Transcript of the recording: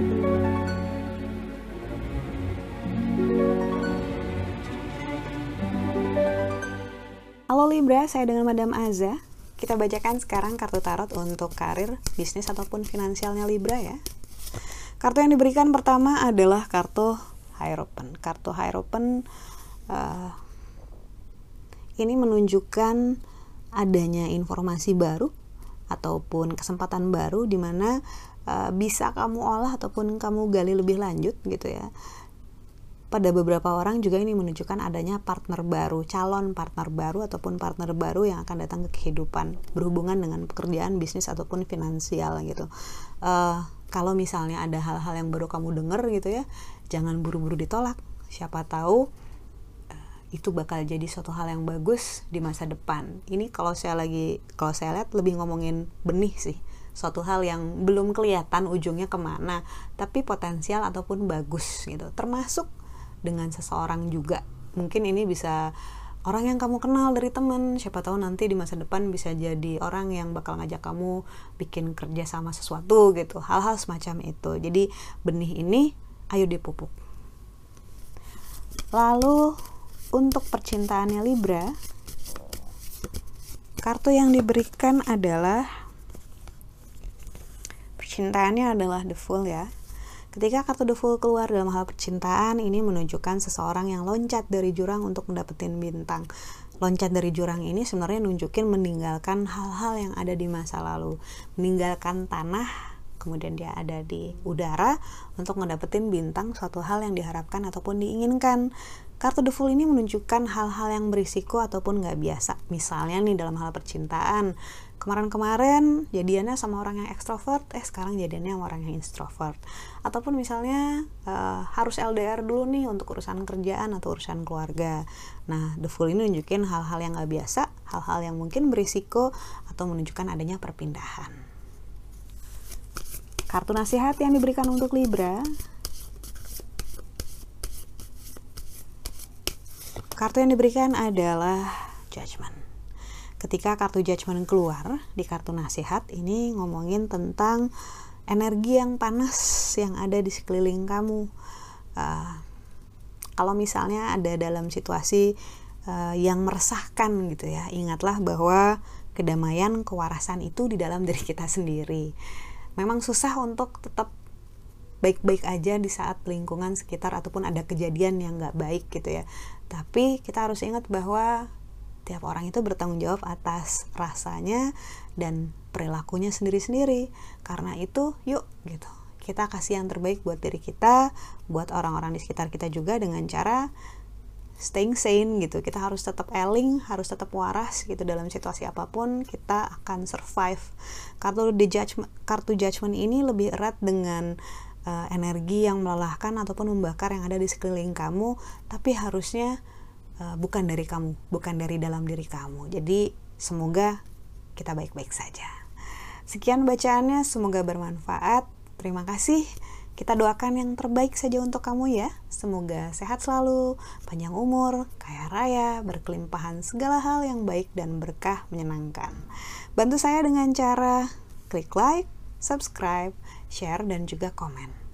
Halo Libra, saya dengan Madam Aza. Kita bacakan sekarang kartu tarot untuk karir, bisnis ataupun finansialnya Libra ya. Kartu yang diberikan pertama adalah kartu Hierophant. Kartu Hierophant uh, ini menunjukkan adanya informasi baru ataupun kesempatan baru di mana uh, bisa kamu olah ataupun kamu gali lebih lanjut gitu ya pada beberapa orang juga ini menunjukkan adanya partner baru, calon partner baru ataupun partner baru yang akan datang ke kehidupan berhubungan dengan pekerjaan, bisnis ataupun finansial gitu. Uh, kalau misalnya ada hal-hal yang baru kamu dengar gitu ya, jangan buru-buru ditolak. Siapa tahu itu bakal jadi suatu hal yang bagus di masa depan. Ini kalau saya lagi kalau saya lihat lebih ngomongin benih sih. Suatu hal yang belum kelihatan ujungnya ke mana tapi potensial ataupun bagus gitu. Termasuk dengan seseorang juga. Mungkin ini bisa orang yang kamu kenal dari temen siapa tahu nanti di masa depan bisa jadi orang yang bakal ngajak kamu bikin kerja sama sesuatu gitu. Hal-hal semacam itu. Jadi benih ini ayo dipupuk. Lalu untuk percintaannya Libra kartu yang diberikan adalah percintaannya adalah the fool ya Ketika kartu The Fool keluar dalam hal percintaan, ini menunjukkan seseorang yang loncat dari jurang untuk mendapatkan bintang. Loncat dari jurang ini sebenarnya nunjukin meninggalkan hal-hal yang ada di masa lalu. Meninggalkan tanah, kemudian dia ada di udara untuk mendapatkan bintang suatu hal yang diharapkan ataupun diinginkan. Kartu The Fool ini menunjukkan hal-hal yang berisiko ataupun nggak biasa. Misalnya nih dalam hal percintaan, kemarin-kemarin jadiannya sama orang yang ekstrovert eh sekarang jadiannya sama orang yang introvert. Ataupun misalnya uh, harus LDR dulu nih untuk urusan kerjaan atau urusan keluarga. Nah the full ini nunjukin hal-hal yang gak biasa hal-hal yang mungkin berisiko atau menunjukkan adanya perpindahan. Kartu nasihat yang diberikan untuk Libra kartu yang diberikan adalah judgment ketika kartu judgment keluar di kartu nasihat ini ngomongin tentang energi yang panas yang ada di sekeliling kamu. Uh, kalau misalnya ada dalam situasi uh, yang meresahkan gitu ya ingatlah bahwa kedamaian kewarasan itu di dalam diri kita sendiri. Memang susah untuk tetap baik-baik aja di saat lingkungan sekitar ataupun ada kejadian yang nggak baik gitu ya. Tapi kita harus ingat bahwa tiap orang itu bertanggung jawab atas rasanya dan perilakunya sendiri-sendiri. Karena itu yuk gitu. Kita kasih yang terbaik buat diri kita buat orang-orang di sekitar kita juga dengan cara staying sane gitu. Kita harus tetap eling harus tetap waras gitu dalam situasi apa pun kita akan survive. Kartu the judgment kartu judgment ini lebih erat dengan uh, energi yang melelahkan ataupun membakar yang ada di sekeliling kamu tapi harusnya uh, bukan dari kamu, bukan dari dalam diri kamu. Jadi semoga kita baik-baik saja. Sekian bacaannya, semoga bermanfaat. Terima kasih. Kita doakan yang terbaik saja untuk kamu ya. Semoga sehat selalu, panjang umur, kaya raya, berkelimpahan segala hal yang baik dan berkah menyenangkan. Bantu saya dengan cara klik like, subscribe, share, dan juga komen.